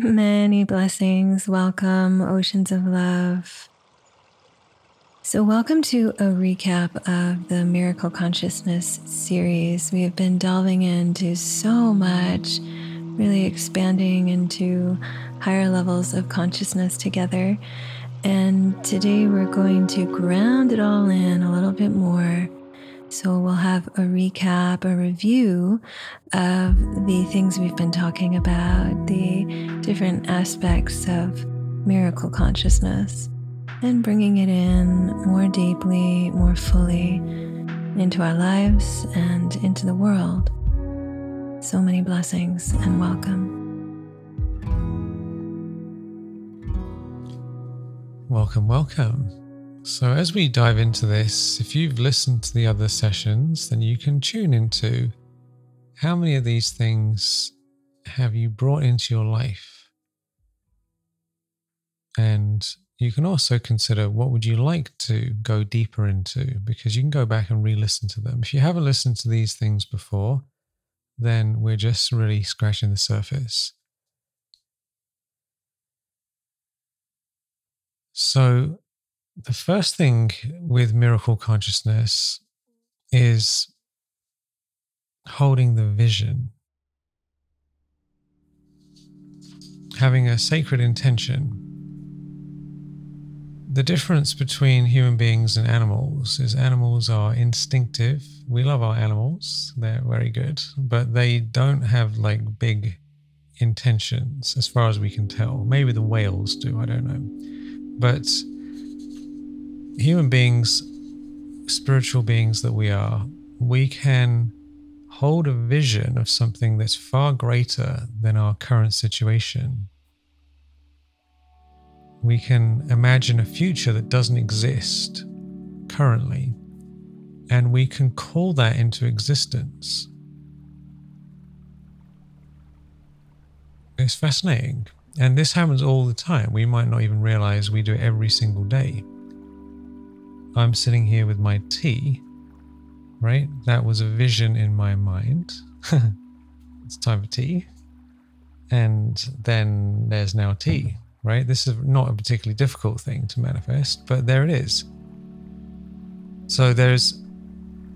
Many blessings. Welcome, Oceans of Love. So, welcome to a recap of the Miracle Consciousness series. We have been delving into so much, really expanding into higher levels of consciousness together. And today we're going to ground it all in a little bit more so we'll have a recap, a review of the things we've been talking about, the different aspects of miracle consciousness, and bringing it in more deeply, more fully into our lives and into the world. So many blessings and welcome. Welcome, welcome. So, as we dive into this, if you've listened to the other sessions, then you can tune into how many of these things have you brought into your life? And you can also consider what would you like to go deeper into because you can go back and re-listen to them. If you haven't listened to these things before, then we're just really scratching the surface. So the first thing with miracle consciousness is holding the vision, having a sacred intention. The difference between human beings and animals is animals are instinctive. We love our animals, they're very good, but they don't have like big intentions as far as we can tell. Maybe the whales do, I don't know. But human beings, spiritual beings that we are, we can hold a vision of something that's far greater than our current situation. We can imagine a future that doesn't exist currently, and we can call that into existence. It's fascinating. And this happens all the time. We might not even realize we do it every single day. I'm sitting here with my tea, right? That was a vision in my mind. it's time for tea. And then there's now tea, right? This is not a particularly difficult thing to manifest, but there it is. So there's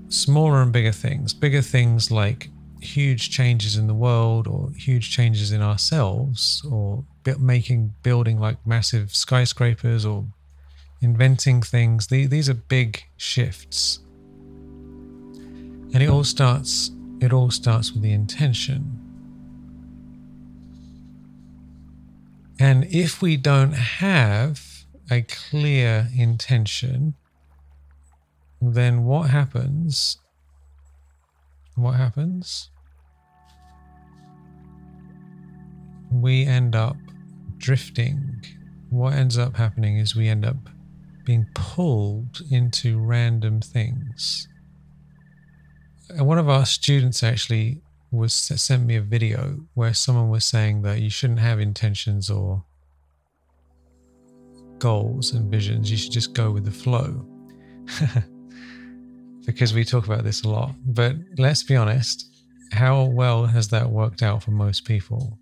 smaller and bigger things, bigger things like huge changes in the world or huge changes in ourselves or making building like massive skyscrapers or inventing things. These are big shifts. And it all starts it all starts with the intention. And if we don't have a clear intention, then what happens? What happens? We end up drifting. What ends up happening is we end up being pulled into random things. And one of our students actually was sent me a video where someone was saying that you shouldn't have intentions or goals and visions. You should just go with the flow. because we talk about this a lot. But let's be honest, how well has that worked out for most people?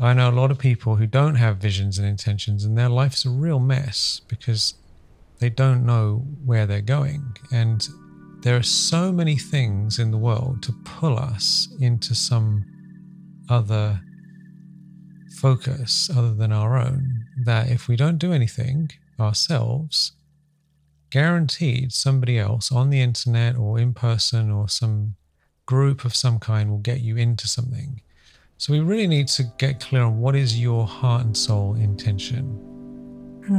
I know a lot of people who don't have visions and intentions, and their life's a real mess because they don't know where they're going. And there are so many things in the world to pull us into some other focus other than our own that if we don't do anything ourselves, guaranteed somebody else on the internet or in person or some group of some kind will get you into something. So we really need to get clear on what is your heart and soul intention.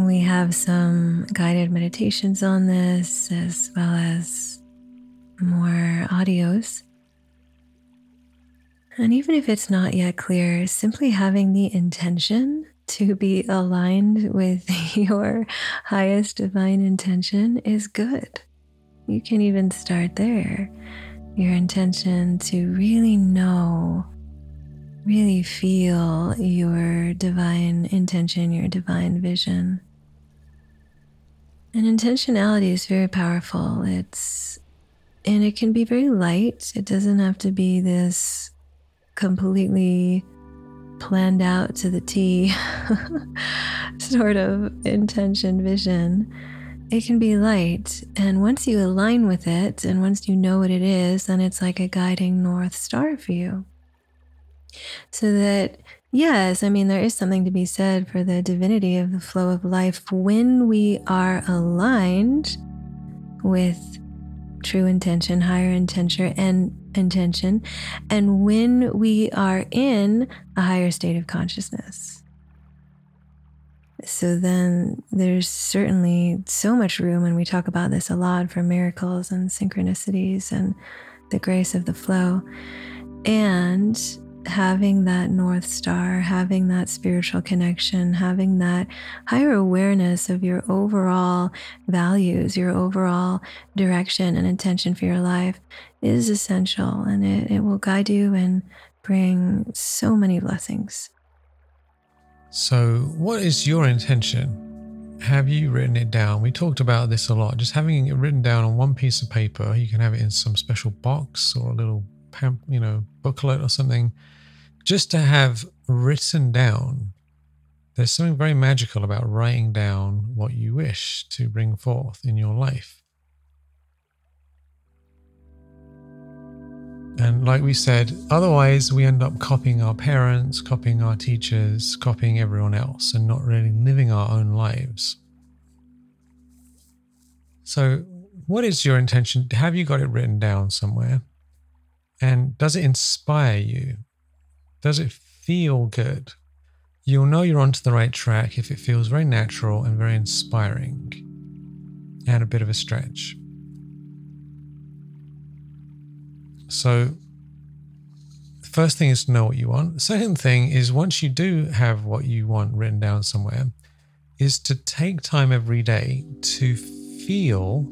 We have some guided meditations on this as well as more audios. And even if it's not yet clear, simply having the intention to be aligned with your highest divine intention is good. You can even start there. Your intention to really know Really feel your divine intention, your divine vision. And intentionality is very powerful. It's and it can be very light. It doesn't have to be this completely planned out to the T sort of intention vision, it can be light. And once you align with it and once you know what it is, then it's like a guiding North Star for you. So that, yes, I mean, there is something to be said for the divinity of the flow of life when we are aligned with true intention, higher intention, and intention, and when we are in a higher state of consciousness. So then there's certainly so much room, and we talk about this a lot for miracles and synchronicities and the grace of the flow. And having that North Star, having that spiritual connection, having that higher awareness of your overall values, your overall direction and intention for your life is essential and it, it will guide you and bring so many blessings. So, what is your intention? Have you written it down? We talked about this a lot. Just having it written down on one piece of paper, you can have it in some special box or a little, you know, booklet or something just to have written down, there's something very magical about writing down what you wish to bring forth in your life. And like we said, otherwise we end up copying our parents, copying our teachers, copying everyone else, and not really living our own lives. So, what is your intention? Have you got it written down somewhere? And does it inspire you? Does it feel good? You'll know you're onto the right track if it feels very natural and very inspiring and a bit of a stretch. So, the first thing is to know what you want. The second thing is once you do have what you want written down somewhere, is to take time every day to feel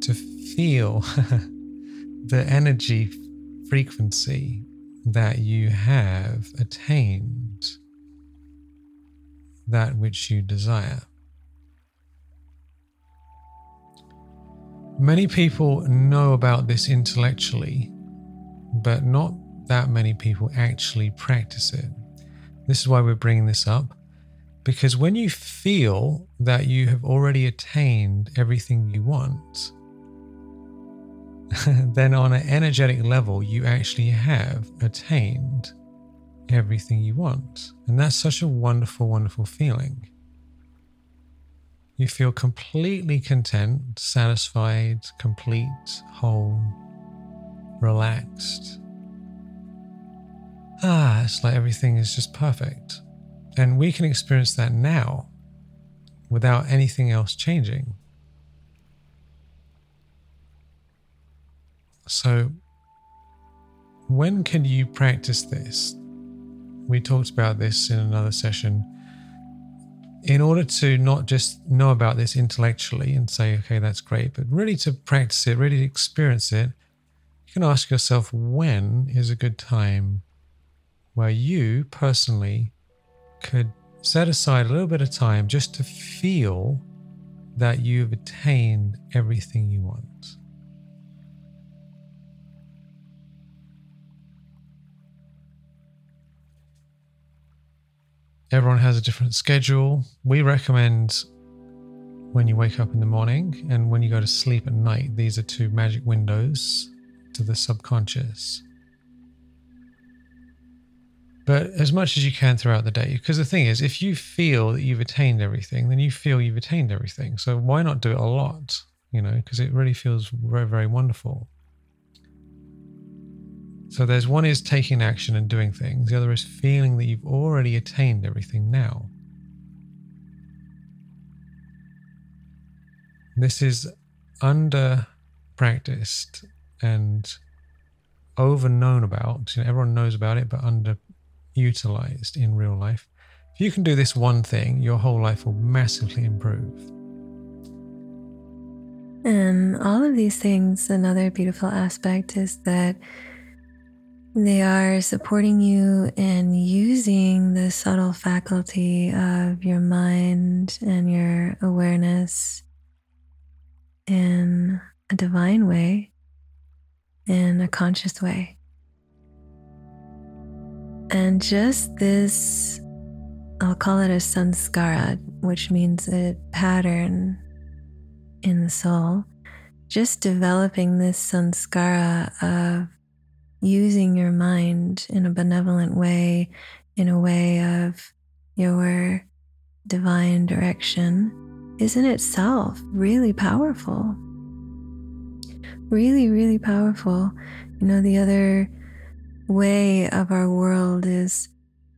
to feel the energy frequency that you have attained that which you desire. Many people know about this intellectually, but not that many people actually practice it. This is why we're bringing this up, because when you feel that you have already attained everything you want, then on an energetic level, you actually have attained everything you want. And that's such a wonderful, wonderful feeling. You feel completely content, satisfied, complete, whole, relaxed. Ah, it's like everything is just perfect. And we can experience that now without anything else changing. So, when can you practice this? We talked about this in another session. In order to not just know about this intellectually and say, okay, that's great, but really to practice it, really to experience it, you can ask yourself when is a good time where you personally could set aside a little bit of time just to feel that you've attained everything you want. Everyone has a different schedule. We recommend when you wake up in the morning and when you go to sleep at night. These are two magic windows to the subconscious. But as much as you can throughout the day, because the thing is, if you feel that you've attained everything, then you feel you've attained everything. So why not do it a lot? You know, because it really feels very, very wonderful. So there's one is taking action and doing things, the other is feeling that you've already attained everything now. This is under practiced and over known about. You know, everyone knows about it, but underutilized in real life. If you can do this one thing, your whole life will massively improve. And all of these things, another beautiful aspect is that they are supporting you in using the subtle faculty of your mind and your awareness in a divine way, in a conscious way. And just this, I'll call it a sanskara, which means a pattern in the soul. Just developing this sanskara of using your mind in a benevolent way, in a way of your divine direction, is in itself really powerful. Really, really powerful. You know, the other way of our world is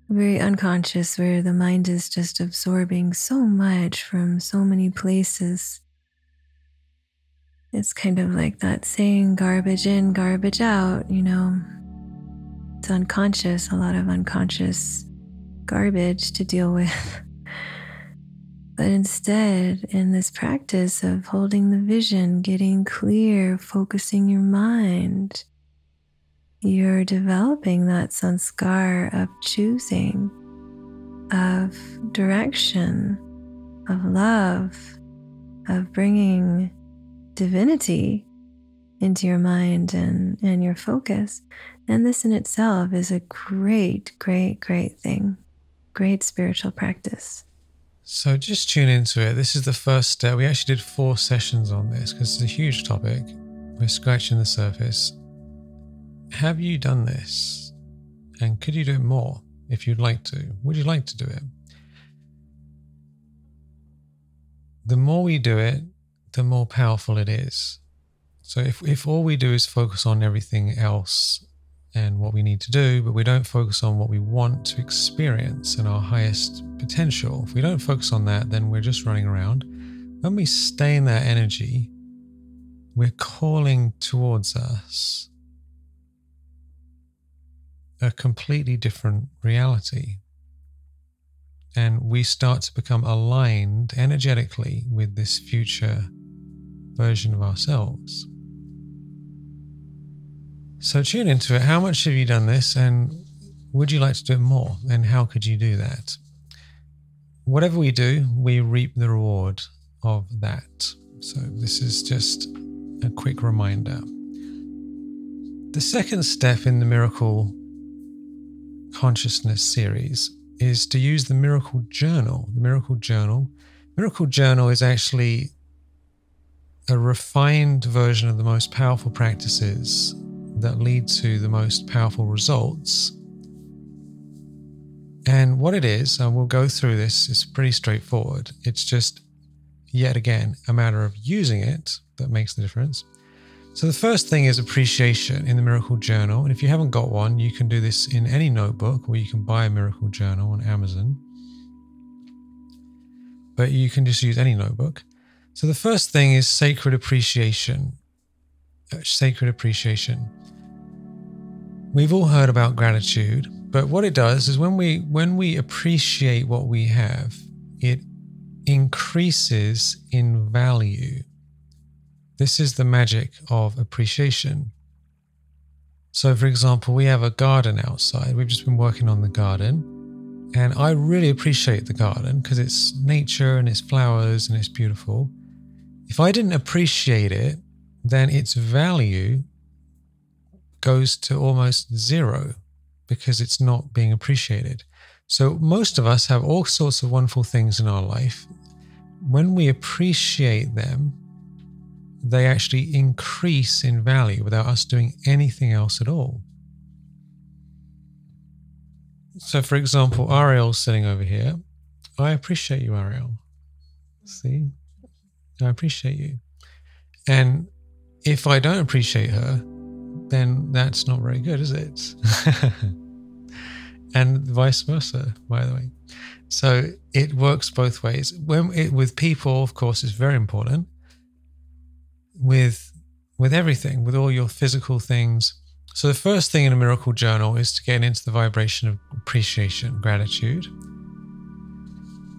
very unconscious, where the mind is just absorbing so much from so many places. It's kind of like that saying garbage in, garbage out, you know. It's unconscious, a lot of unconscious garbage to deal with. But instead, in this practice of holding the vision, getting clear, focusing your mind, you're developing that sanskar of choosing, of direction, of love, of bringing divinity into your mind and, and your focus. And this in itself is a great, great, great thing, great spiritual practice. So just tune into it. This is the first step. We actually did four sessions on this because it's a huge topic. We're scratching the surface. Have you done this? And could you do it more if you'd like to? Would you like to do it? The more we do it, the more powerful it is. So if, if all we do is focus on everything else and what we need to do, but we don't focus on what we want to experience and our highest potential, if we don't focus on that, then we're just running around. When we stay in that energy, we're calling towards us a completely different reality. And we start to become aligned energetically with this future version of ourselves. So tune into it. How much have you done this? And would you like to do it more? And how could you do that? Whatever we do, we reap the reward of that. So this is just a quick reminder. The second step in the Miracle Consciousness series is to use the Miracle Journal. The Miracle Journal. Miracle Journal is actually a refined version of the most powerful practices that lead to the most powerful results. And what it is, and we'll go through this, it's pretty straightforward. It's just, yet again, a matter of using it that makes the difference. So, the first thing is appreciation in the Miracle Journal. And if you haven't got one, you can do this in any notebook or you can buy a Miracle Journal on Amazon. But you can just use any notebook. So, the first thing is sacred appreciation. Uh, sacred appreciation. We've all heard about gratitude, but what it does is when we when we appreciate what we have, it increases in value. This is the magic of appreciation. So, for example, we have a garden outside. We've just been working on the garden, and I really appreciate the garden because it's nature and it's flowers and it's beautiful. If I didn't appreciate it, then its value goes to almost zero because it's not being appreciated. So, most of us have all sorts of wonderful things in our life. When we appreciate them, they actually increase in value without us doing anything else at all. So, for example, Ariel's sitting over here. I appreciate you, Ariel. See, I appreciate you. And if I don't appreciate her, then that's not very good, is it? and vice versa, by the way. So it works both ways. When it, with people, of course, is very important. With with everything, with all your physical things. So the first thing in a miracle journal is to get into the vibration of appreciation, gratitude.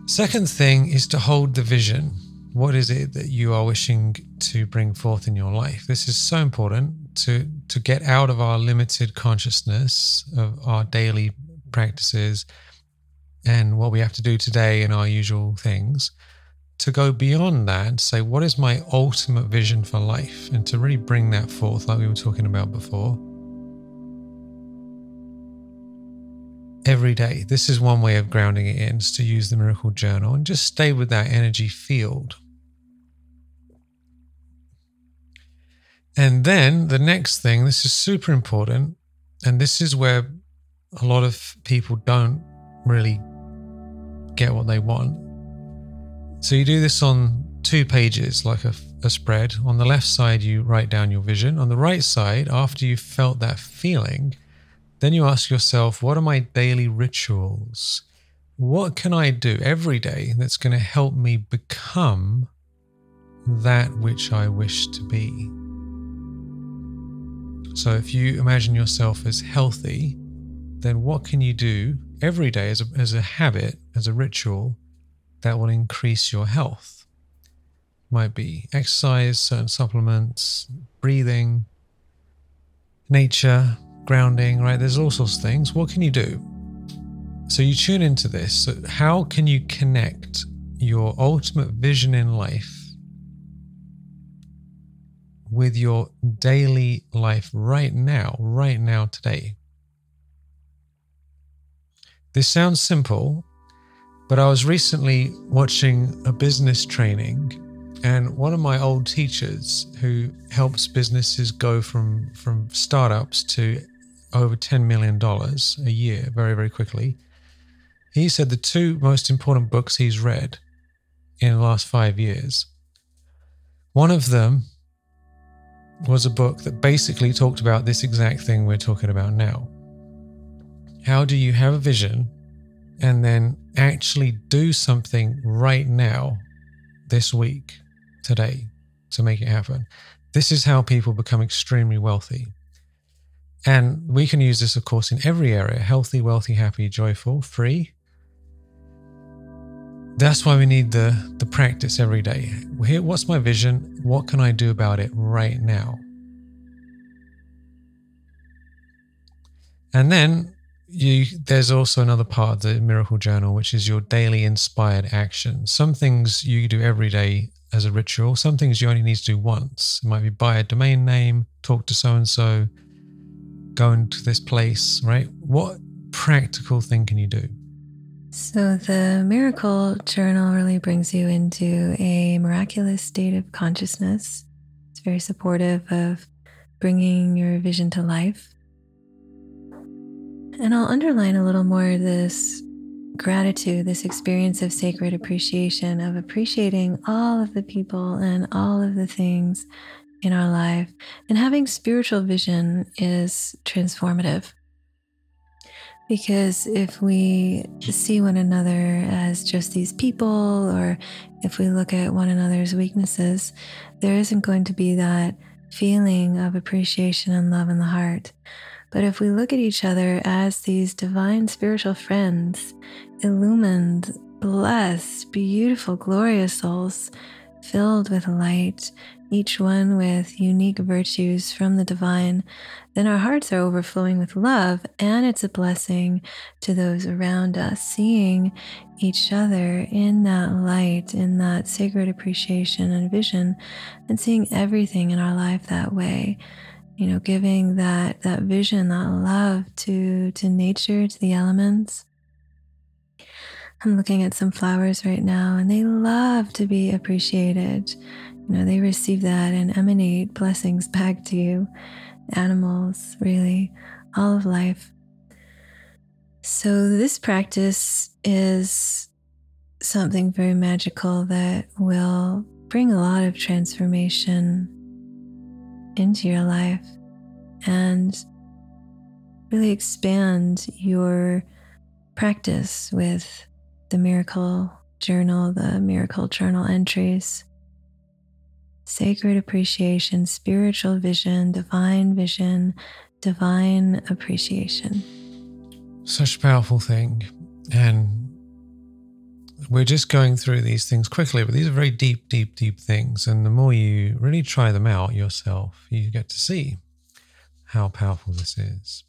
Second thing is to hold the vision. What is it that you are wishing to bring forth in your life? This is so important to to get out of our limited consciousness of our daily practices and what we have to do today in our usual things to go beyond that and say what is my ultimate vision for life and to really bring that forth like we were talking about before every day. This is one way of grounding it in, is to use the miracle journal and just stay with that energy field. And then the next thing, this is super important, and this is where a lot of people don't really get what they want. So you do this on two pages, like a, a spread. On the left side, you write down your vision. On the right side, after you've felt that feeling, then you ask yourself, what are my daily rituals? What can I do every day that's going to help me become that which I wish to be? So, if you imagine yourself as healthy, then what can you do every day as a, as a habit, as a ritual that will increase your health? Might be exercise, certain supplements, breathing, nature, grounding, right? There's all sorts of things. What can you do? So you tune into this. So how can you connect your ultimate vision in life with your daily life right now, right now, today? This sounds simple, but I was recently watching a business training and one of my old teachers who helps businesses go from from startups to over $10 million a year very, very quickly. He said the two most important books he's read in the last five years. One of them was a book that basically talked about this exact thing we're talking about now. How do you have a vision and then actually do something right now, this week, today, to make it happen? This is how people become extremely wealthy. And we can use this, of course, in every area healthy, wealthy, happy, joyful, free. That's why we need the, the practice every day. Here, what's my vision? What can I do about it right now? And then you there's also another part of the miracle journal which is your daily inspired action some things you do every day as a ritual some things you only need to do once it might be buy a domain name talk to so and so going to this place, right? What practical thing can you do? So, the miracle journal really brings you into a miraculous state of consciousness. It's very supportive of bringing your vision to life. And I'll underline a little more this gratitude, this experience of sacred appreciation, of appreciating all of the people and all of the things in our life. And having spiritual vision is transformative. Because if we see one another as just these people, or if we look at one another's weaknesses, there isn't going to be that feeling of appreciation and love in the heart. But if we look at each other as these divine spiritual friends, illumined, blessed, beautiful, glorious souls, filled with light each one with unique virtues from the divine, then our hearts are overflowing with love, and it's a blessing to those around us, seeing each other in that light, in that sacred appreciation and vision, and seeing everything in our life that way. You know, giving that that vision, that love to to nature, to the elements. I'm looking at some flowers right now, and they love to be appreciated you know, they receive that and emanate blessings back to you. Animals, really, all of life. So, this practice is something very magical that will bring a lot of transformation into your life and really expand your practice with the miracle journal, the miracle journal entries sacred appreciation, spiritual vision, divine vision, divine appreciation. Such a powerful thing. And we're just going through these things quickly, but these are very deep, deep, deep things. And the more you really try them out yourself, you get to see how powerful this is.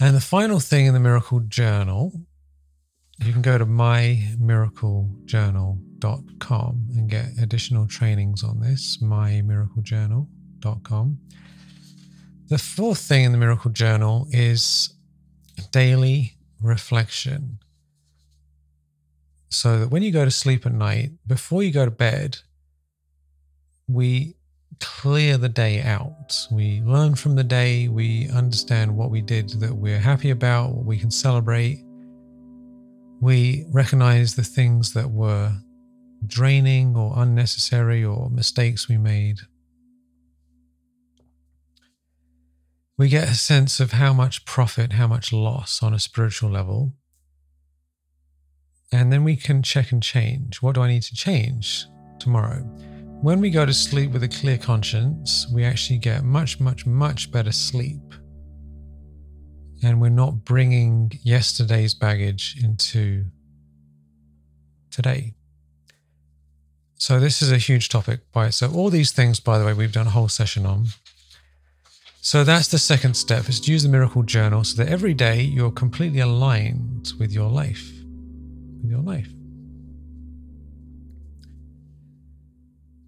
And the final thing in the Miracle Journal, you can go to mymiraclejournal.com mymiracle.com and get additional trainings on this, mymiraclejournal.com. The fourth thing in the Miracle Journal is daily reflection. So that when you go to sleep at night, before you go to bed, we clear the day out. We learn from the day, we understand what we did that we're happy about, what we can celebrate. We recognize the things that were draining or unnecessary or mistakes we made. We get a sense of how much profit, how much loss on a spiritual level. And then we can check and change. What do I need to change tomorrow? When we go to sleep with a clear conscience, we actually get much, much, much better sleep. And we're not bringing yesterday's baggage into today. So, this is a huge topic by itself. All these things, by the way, we've done a whole session on. So, that's the second step is to use the miracle journal so that every day you're completely aligned with your life. With your life.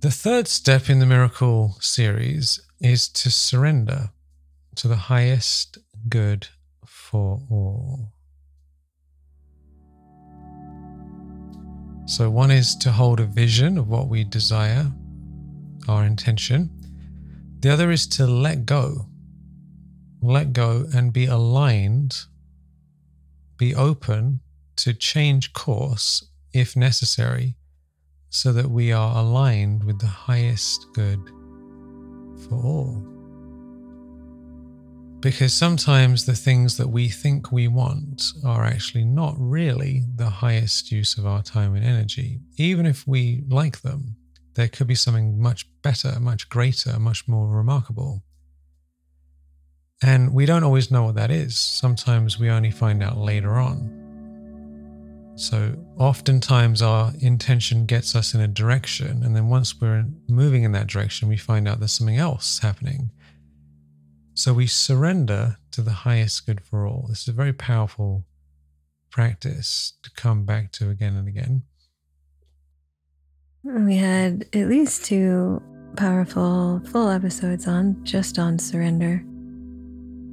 The third step in the miracle series is to surrender to the highest good for all. So, one is to hold a vision of what we desire, our intention. The other is to let go. Let go and be aligned, be open to change course if necessary, so that we are aligned with the highest good for all. Because sometimes the things that we think we want are actually not really the highest use of our time and energy. Even if we like them, there could be something much better, much greater, much more remarkable. And we don't always know what that is. Sometimes we only find out later on. So, oftentimes our intention gets us in a direction, and then once we're moving in that direction, we find out there's something else happening. So we surrender to the highest good for all. This is a very powerful practice to come back to again and again. We had at least two powerful full episodes on just on surrender.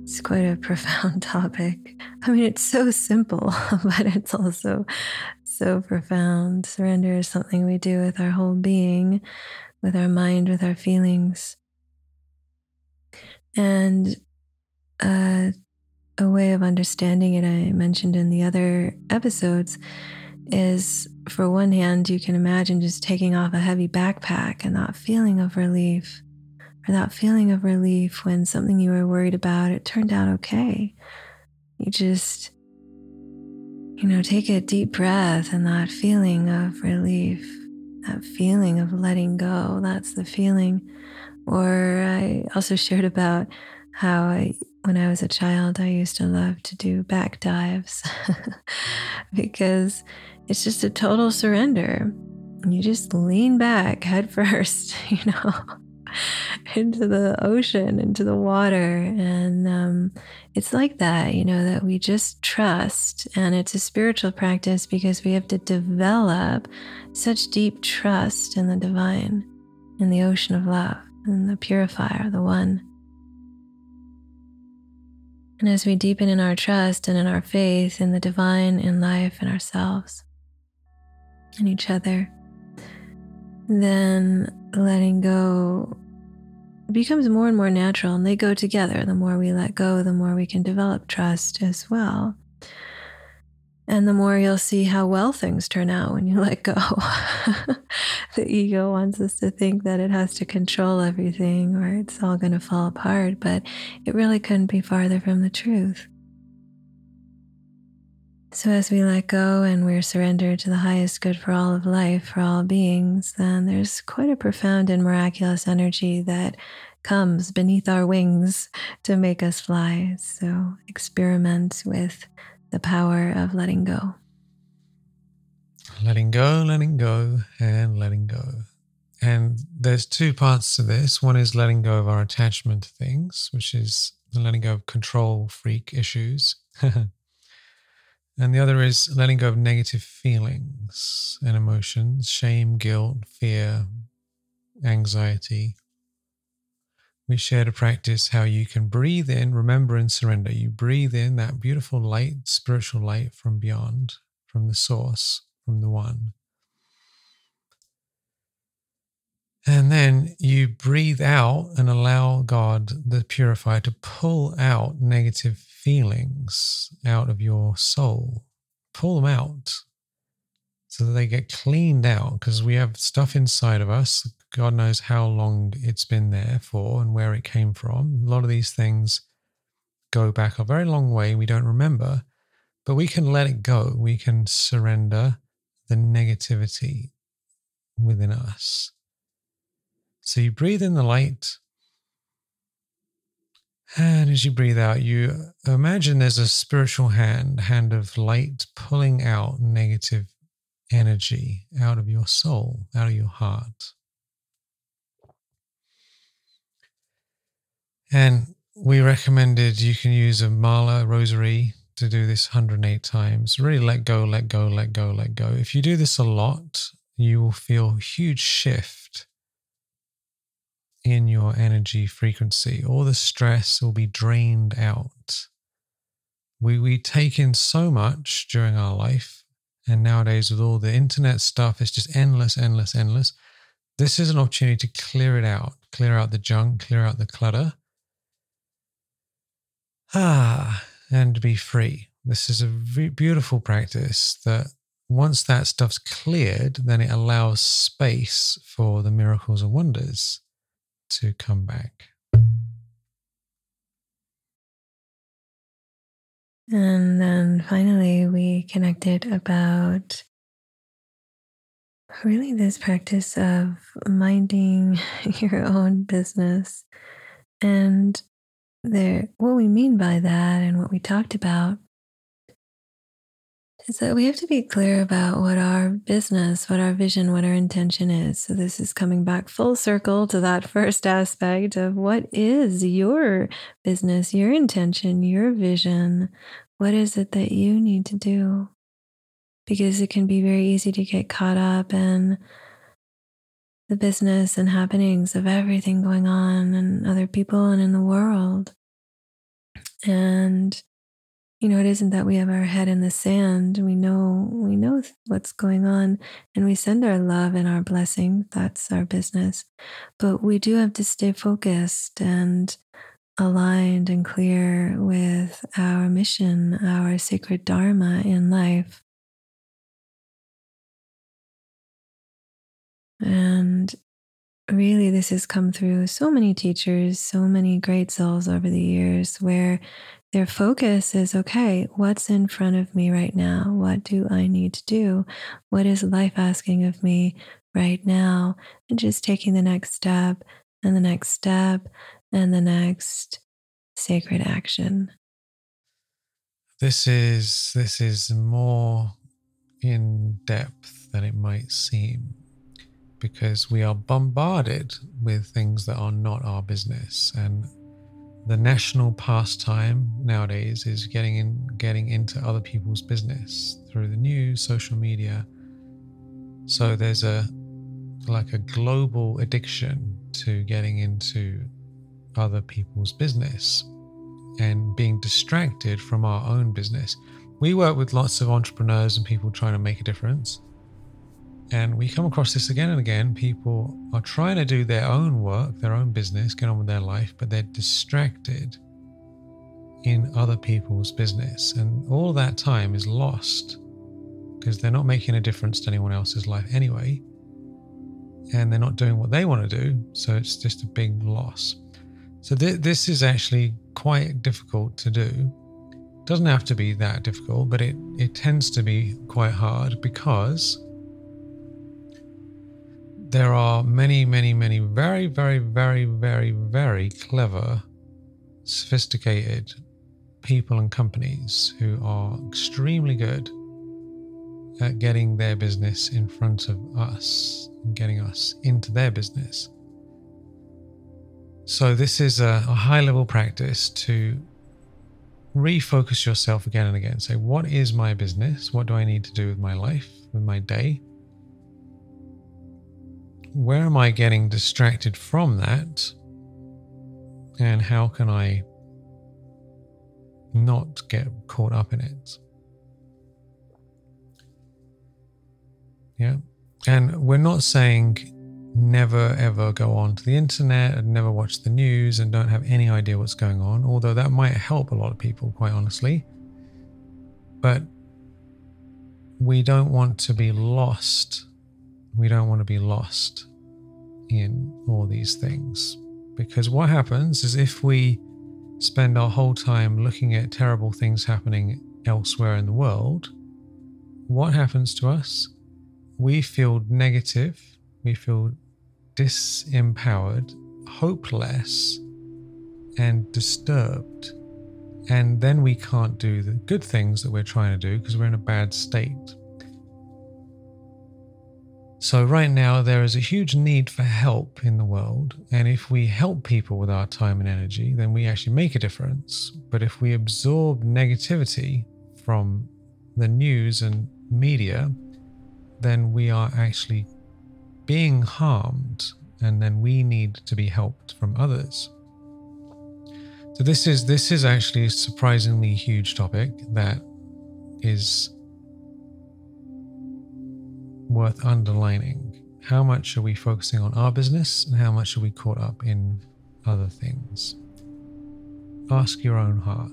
It's quite a profound topic. I mean, it's so simple, but it's also so profound. Surrender is something we do with our whole being, with our mind, with our feelings. And uh, a way of understanding it, I mentioned in the other episodes, is for one hand, you can imagine just taking off a heavy backpack and that feeling of relief, or that feeling of relief when something you were worried about, it turned out okay. You just, you know, take a deep breath and that feeling of relief, that feeling of letting go, that's the feeling or I also shared about how I, when I was a child, I used to love to do back dives because it's just a total surrender. You just lean back head first, you know, into the ocean, into the water. And um, it's like that, you know, that we just trust. And it's a spiritual practice because we have to develop such deep trust in the divine, in the ocean of love and the purifier, the one. And as we deepen in our trust and in our faith in the divine, in life, in ourselves, in each other, then letting go becomes more and more natural and they go together. The more we let go, the more we can develop trust as well. And the more you'll see how well things turn out when you let go. the ego wants us to think that it has to control everything or it's all going to fall apart, but it really couldn't be farther from the truth. So, as we let go and we're surrendered to the highest good for all of life, for all beings, then there's quite a profound and miraculous energy that comes beneath our wings to make us fly. So, experiment with the power of letting go. Letting go, letting go, and letting go. And there's two parts to this. One is letting go of our attachment to things, which is letting go of control freak issues. and the other is letting go of negative feelings and emotions shame, guilt, fear, anxiety. We shared a practice how you can breathe in, remember and surrender. You breathe in that beautiful light, spiritual light from beyond, from the source, from the one. And then you breathe out and allow God, the purifier, to pull out negative feelings out of your soul. Pull them out so that they get cleaned out because we have stuff inside of us. God knows how long it's been there for and where it came from. A lot of these things go back a very long way. We don't remember, but we can let it go. We can surrender the negativity within us. So you breathe in the light. And as you breathe out, you imagine there's a spiritual hand, hand of light pulling out negative energy out of your soul, out of your heart. And we recommended you can use a mala rosary to do this 108 times. Really let go, let go, let go, let go. If you do this a lot, you will feel huge shift in your energy frequency. All the stress will be drained out. We, we take in so much during our life. And nowadays, with all the internet stuff, it's just endless, endless, endless. This is an opportunity to clear it out, clear out the junk, clear out the clutter. Ah, and be free. This is a beautiful practice that once that stuff's cleared, then it allows space for the miracles and wonders to come back. And then finally, we connected about really this practice of minding your own business. And there, what we mean by that and what we talked about is that we have to be clear about what our business, what our vision, what our intention is. So, this is coming back full circle to that first aspect of what is your business, your intention, your vision? What is it that you need to do? Because it can be very easy to get caught up in the business and happenings of everything going on and other people and in the world. And you know, it isn't that we have our head in the sand. We know we know what's going on and we send our love and our blessing. That's our business. But we do have to stay focused and aligned and clear with our mission, our sacred dharma in life. And really, this has come through so many teachers, so many great souls over the years, where their focus is okay, what's in front of me right now? What do I need to do? What is life asking of me right now? And just taking the next step and the next step and the next sacred action. This is this is more in depth than it might seem because we are bombarded with things that are not our business. And the national pastime nowadays is getting in getting into other people's business through the news social media. So there's a like a global addiction to getting into other people's business and being distracted from our own business. We work with lots of entrepreneurs and people trying to make a difference and we come across this again and again. People are trying to do their own work, their own business, get on with their life, but they're distracted in other people's business. And all that time is lost because they're not making a difference to anyone else's life anyway. And they're not doing what they want to do. So it's just a big loss. So th- this is actually quite difficult to do. Doesn't have to be that difficult, but it, it tends to be quite hard because there are many, many, many very, very, very, very, very clever, sophisticated people and companies who are extremely good at getting their business in front of us and getting us into their business. So, this is a, a high level practice to refocus yourself again and again. Say, what is my business? What do I need to do with my life, with my day? Where am I getting distracted from that? And how can I not get caught up in it? Yeah. And we're not saying never ever go on to the internet and never watch the news and don't have any idea what's going on, although that might help a lot of people, quite honestly. But we don't want to be lost. We don't want to be lost in all these things. Because what happens is if we spend our whole time looking at terrible things happening elsewhere in the world, what happens to us? We feel negative, we feel disempowered, hopeless, and disturbed. And then we can't do the good things that we're trying to do because we're in a bad state. So, right now, there is a huge need for help in the world. And if we help people with our time and energy, then we actually make a difference. But if we absorb negativity from the news and media, then we are actually being harmed. And then we need to be helped from others. So this is this is actually a surprisingly huge topic that is worth underlining. How much are we focusing on our business and how much are we caught up in other things? Ask your own heart.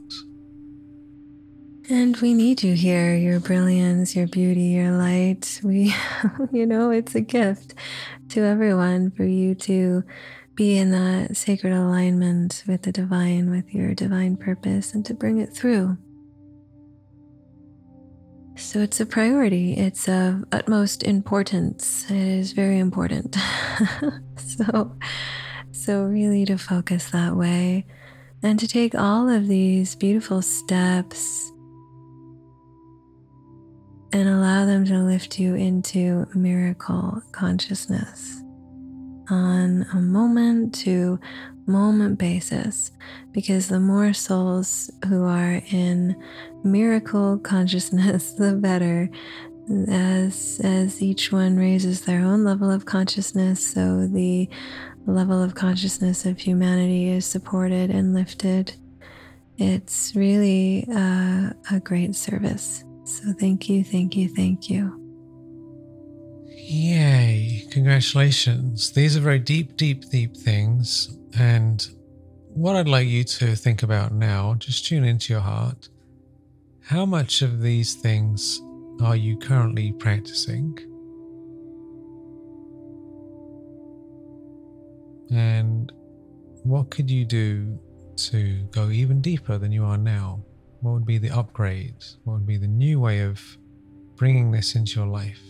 And we need you here, your brilliance, your beauty, your light. We, you know, it's a gift to everyone for you to be in that sacred alignment with the divine, with your divine purpose, and to bring it through. So it's a priority. It's of utmost importance. It is very important. so, so really to focus that way and to take all of these beautiful steps and allow them to lift you into miracle consciousness on a moment to moment basis because the more souls who are in miracle consciousness the better. As as each one raises their own level of consciousness so the level of consciousness of humanity is supported and lifted. It's really a, a great service. So thank you thank you thank you Yay, congratulations. These are very deep, deep, deep things. And what I'd like you to think about now, just tune into your heart. How much of these things are you currently practicing? And what could you do to go even deeper than you are now? What would be the upgrade? What would be the new way of bringing this into your life?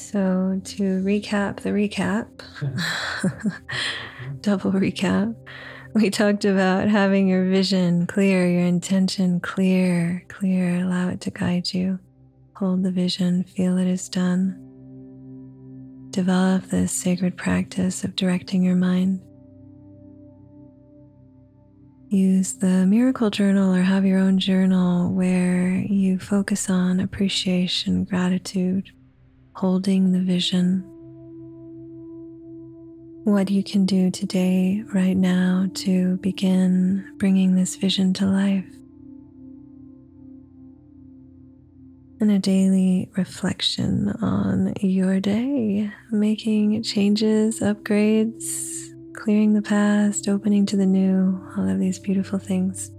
So, to recap the recap, double recap, we talked about having your vision clear, your intention clear, clear, allow it to guide you. Hold the vision, feel it is done. Develop this sacred practice of directing your mind. Use the miracle journal or have your own journal where you focus on appreciation, gratitude, holding the vision. What you can do today, right now, to begin bringing this vision to life. And a daily reflection on your day, making changes, upgrades, clearing the past, opening to the new, all of these beautiful things.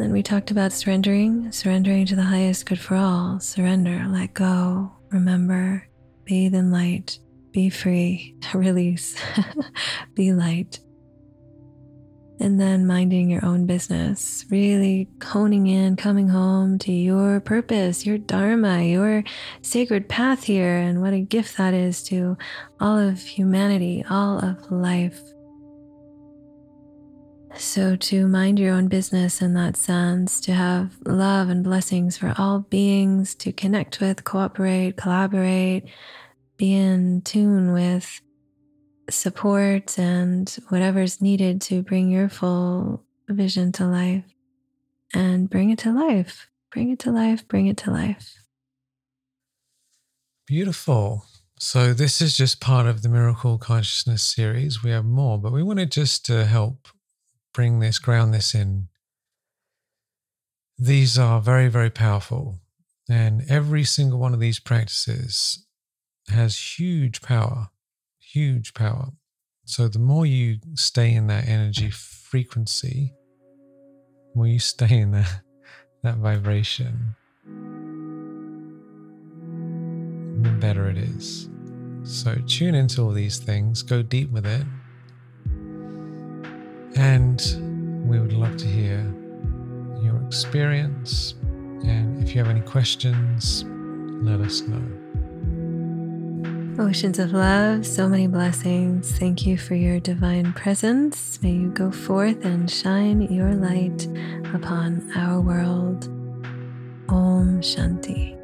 Then we talked about surrendering, surrendering to the highest good for all. Surrender, let go, remember, bathe in light, be free, release, be light. And then minding your own business, really honing in, coming home to your purpose, your dharma, your sacred path here, and what a gift that is to all of humanity, all of life. So, to mind your own business in that sense, to have love and blessings for all beings, to connect with, cooperate, collaborate, be in tune with support and whatever's needed to bring your full vision to life and bring it to life. Bring it to life, bring it to life. Beautiful. So, this is just part of the Miracle Consciousness series. We have more, but we wanted just to help bring this, ground this in. These are very, very powerful. And every single one of these practices has huge power, huge power. So, the more you stay in that energy frequency, the more you stay in that, that vibration, the better it is. So tune into all these things, go deep with it. And we would love to hear your experience. And if you have any questions, let us know. Oceans of love, so many blessings. Thank you for your divine presence. May you go forth and shine your light upon our world. Om Shanti.